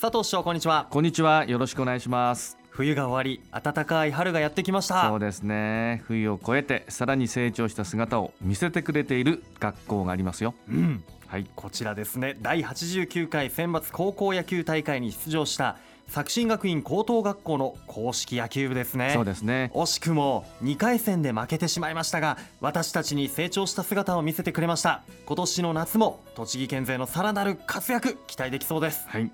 佐藤市長こんにちは。こんにちは。よろしくお願いします。冬が終わり暖かい春がやってきました。そうですね。冬を越えてさらに成長した姿を見せてくれている学校がありますよ。うん。はい。こちらですね。第89回選抜高校野球大会に出場した作新学院高等学校の硬式野球部ですね。そうですね。惜しくも2回戦で負けてしまいましたが私たちに成長した姿を見せてくれました。今年の夏も栃木県勢のさらなる活躍期待できそうです。はい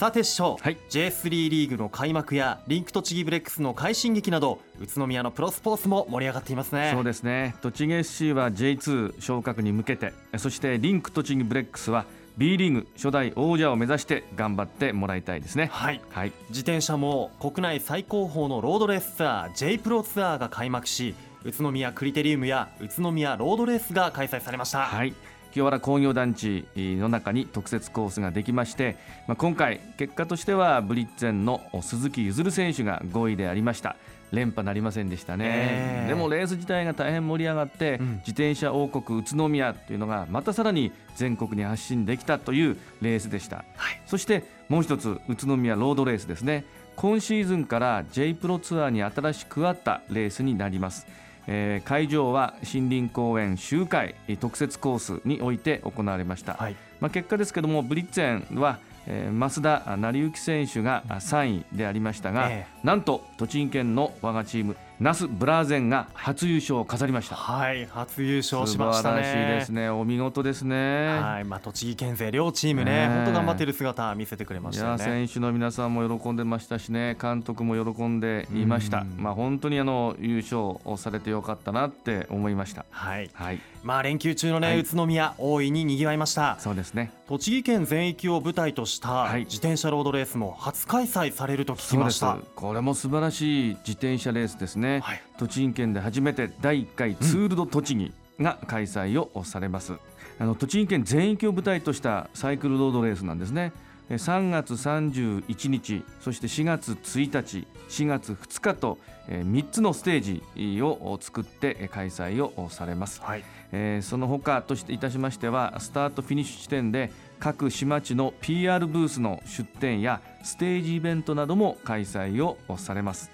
さて師匠、はい。J3 リーグの開幕やリンク栃木ブレックスの快進撃など宇都宮のプロスポーツも盛り上がっていますね。そうですね。栃木 SC は J2 昇格に向けてそしてリンク栃木ブレックスは B リーグ初代王者を目指して頑張ってもらいたいですね。はい。はい。自転車も国内最高峰のロードレースツアー J プロツアーが開幕し宇都宮クリテリウムや宇都宮ロードレースが開催されました、はい清原工業団地の中に特設コースができまして、まあ、今回結果としてはブリッツェンの鈴木譲選手が5位でありました。連覇なりませんでしたね、えーでもレース自体が大変盛り上がって、うん。自転車王国宇都宮というのがまたさらに全国に発信できたというレースでした、はい。そしてもう一つ宇都宮ロードレースですね。今シーズンから J プロツアーに新しく加わったレースになりますえー会場は森林公園周回特設コースにおいて行われました、はい。まあ、結果ですけどもブリッツェンは、えー増田成幸選手があ3位でありましたが、え。なんと栃木県の我がチームナスブラーゼンが初優勝を飾りました。はい初優勝し素ましたね。晴らしいですね。お見事ですね、はい、まあ、栃木県勢両チームね、本当頑張っている姿見せてくれまいしたよね。や選手の皆さんも喜んでましたしね。監督も喜んでいました。うん。まあ本当にあの優勝をされてよかったなって思いました。はい、はい。まあ連休中のね、はい。宇都宮大いに賑わいました。そうですね。栃木県全域を舞台としたはい。自転車ロードレースも初開催されると聞きました。これも素晴らしい自転車レースですね、はい。栃木県で初めて第1回ツール・ド・栃木が開催をされます、あの栃木県全域を舞台としたサイクルロードレースなんですね。え3月31日そして4月1日4月2日と3つのステージを作ってえ開催をされます。はい、えーその他としていたしましてはスタートフィニッシュ地点で各市町の PR ブースの出展やステージイベントなども開催をされます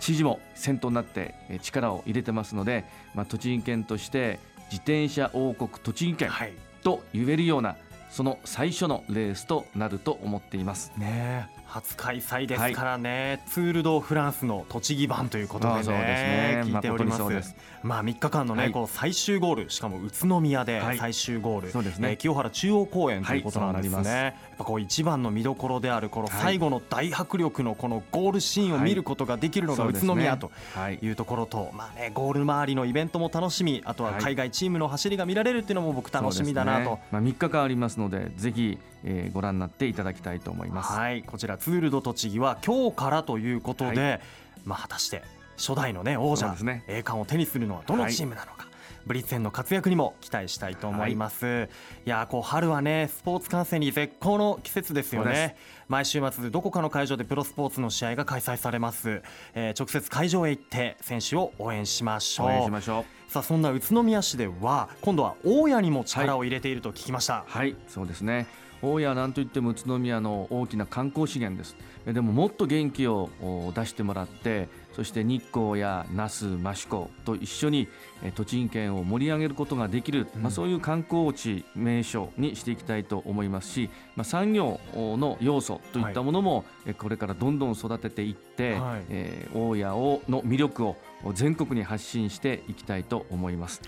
知事も先頭になってえー力を入れてますので、まあ、栃木県として自転車王国栃木県はい、と言えるようなその最初のレースとなると思っています。ねえ初開催ですからね、ツール・ド・フランスの栃木版ということでね。ね。聞いております。誠にそうです。まあ3日間のね、はい。この最終ゴールしかも宇都宮ではい。最終ゴール、そうですね。えー清原中央公園ということなんですね、はいそうなりやっぱこう一番の見どころであるこのはい。最後の大迫力のこのゴールシーンを見ることができるのが宇都宮とはい。いうところと、まあね、ゴール周りのイベントも楽しみあとははい。海外チームの走りが見られるっていうのも僕楽しみだなと、ね。まあ、3日間ありますのでぜひ、えーご覧になっていただきたいと思います。はい。こちらツール・ド・栃木は今日からということで、はまあ、果たして初代の、ね、王者ですね。栄冠を手にするのはどのチームなのか、ブリッツェンの活躍にも期待したいと思います、い、やーこう春はねスポーツ観戦に絶好の季節ですよね。毎週末どこかの会場でプロスポーツの試合が開催されます、えー直接会場へ行って選手を応援しましょう。応援しましょう。さあそんな宇都宮市では今度は大家にも力を入れていると聞きました、はい、そうですね。大谷はなんといっても宇都宮の大きな観光資源です。でももっと元気を出してもらって、そして日光や那須、益子と一緒にえ栃木県を盛り上げることができる、うん。まあそういう観光地名所にしていきたいと思いますし、まあ産業の要素といったものも、えこれからどんどん育てていって、はい。えー大谷をの魅力を全国に発信していきたいと思います。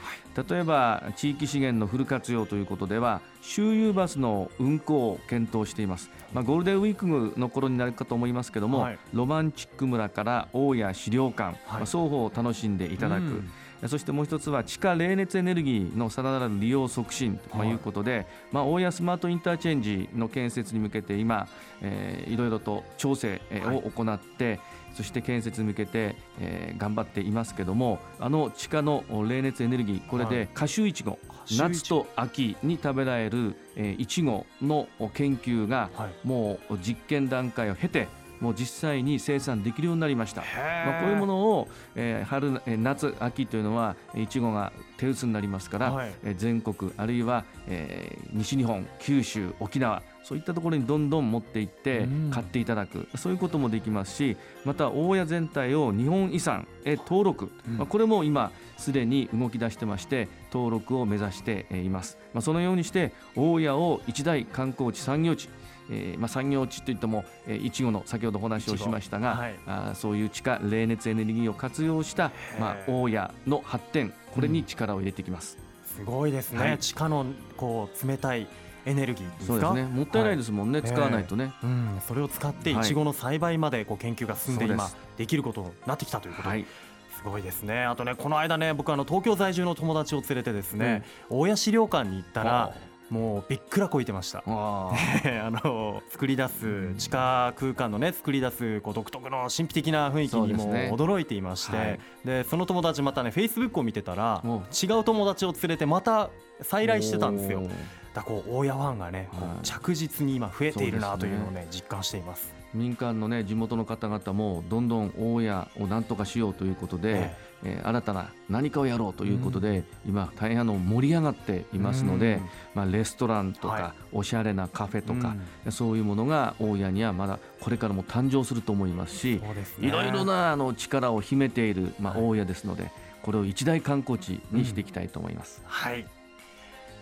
例えば地域資源のフル活用ということでは周遊バスの運行を検討しています、まあ、ゴールデンウィークの頃になるかと思いますけども、はい。ロマンチック村から大谷資料館、まあ、双方を楽しんでいただく、うん。そしてもう一つは地下冷熱エネルギーのさらなる利用促進とはいいうことで、まあ、大谷スマートインターチェンジの建設に向けて今、えーいろいろと調整を行って、そして建設に向けて、えー頑張っていますけどもあの地下の冷熱エネルギーこれはい。で夏秋いちご夏と秋に食べられるえーいちごの研究がはい。もう実験段階を経てもう実際に生産できるようになりました。まあ、こういうもののを、えー春、えー夏、秋というのはいちごが手薄になりますから、はい。えー全国あるいは、えー西日本、九州、沖縄そういったところにどんどん持っていってうん。買っていただく、そういうこともできますしまた大谷全体を日本遺産へ登録、うん。まあ、これも今すでに動き出してまして登録を目指してえーいます、まあ、そのようにして大谷を一大観光地産業地えーまあ、産業地といっても、えーいちごの先ほどお話をしましたが、はい。あーそういう地下冷熱エネルギーを活用した、まあ、大谷の発展これに力を入れてきます、すごいですね、はい。地下のこう冷たいエネルギーですか？そうですね。もったいないですもんね、はい。使わないとね、うん、それを使ってはい。いちごの栽培までこう研究が進んで今できることになってきたということ。で、はい。すごいですね。あとねこの間ね僕あの東京在住の友達を連れてですね、大谷資料館に行ったらもうびっくらこいてました。あ あの作り出す地下空間のね作り出すこう独特の神秘的な雰囲気にも驚いていまして。はい。でその友達またねフェイスブックを見てたらお違う友達を連れてまた再来してたんですよ。だこう大谷湾がね着実に今増えているなというのをね実感しています。民間のね地元の方々もどんどん大家をなんとかしようということで、ええー新たな何かをやろうということで、今大変あの盛り上がっていますので、まあ、レストランとか、はおしゃれなカフェとか、うん。そういうものが大家にはまだこれからも誕生すると思いますしいろいろなあの力を秘めている、まあ、はい。大家ですのでこれを一大観光地にしていきたいと思います。はい。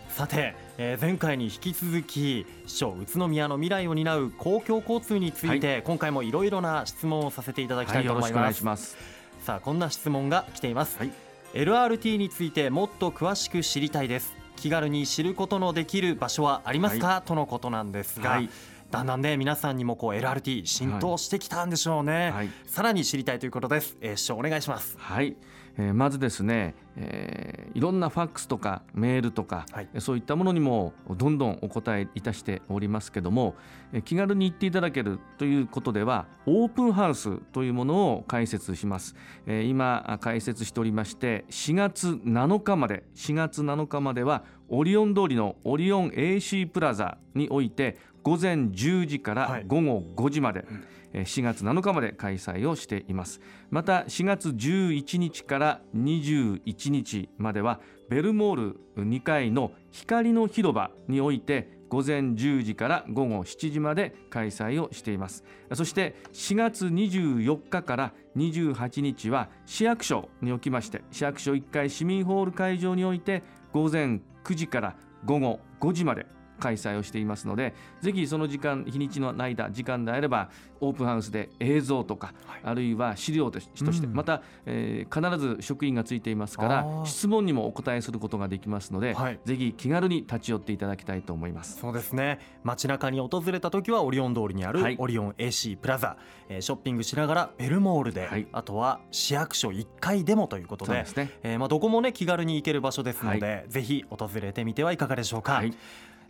さて、えー前回に引き続き市長宇都宮の未来を担う公共交通について、今回もいろいろな質問をさせていただきたはいい、とよろしくお願思います,、いします。さあこんな質問が来ています、はい。LRT についてもっと詳しく知りたいです。気軽に知ることのできる場所はありますか、とのことなんですが、はい。だんだんね皆さんにもこう LRT 浸透してきたんでしょうね、はい。さらに知りたいということです、えー、市長お願いします。はい、えーまずですね、えーいろんなファックスとかメールとか、はい。そういったものにもどんどんお答えいたしておりますけども、えー気軽に行っていただけるということではオープンハウスというものを開設します、えー今あ開設しておりまして4月7日まで4月7日まではオリオン通りのオリオン AC プラザにおいて午前10時かはい。ら午後5時まで、えー4月7日まで開催をしています。また4月11日から21日まではベルモール2階の光の広場において午前10時から午後7時まで開催をしています。そして4月24日から28日は市役所におきまして市役所1階市民ホール会場において午前9時から午後5時まで開催をしていますのでぜひその時間日にちの間時間であればオープンハウスで映像とか、はい。あるいは資料として、うん。また、えー必ず職員がついていますから質問にもお答えすることができますので、はい。ぜひ気軽に立ち寄っていただきたいと思います。そうですね。街中に訪れた時はオリオン通りにあるはい。オリオン AC プラザ、えーショッピングしながらベルモールで、はい。あとは市役所1階でもということで。ですね。えーまあ、どこもね気軽に行ける場所ですので、ぜひ訪れてみてはいかがでしょうか、はい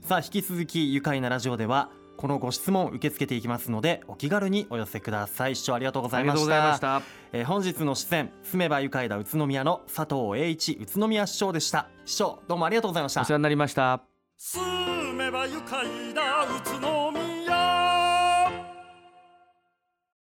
さあ引き続き愉快なラジオではこのご質問受け付けていきますのでお気軽にお寄せください。視聴ありがとうございました。えー本日の出演住めば愉快だ宇都宮の佐藤栄一宇都宮市長でした。市長どうもありがとうございました。お世話になりました。住めば愉快だ宇都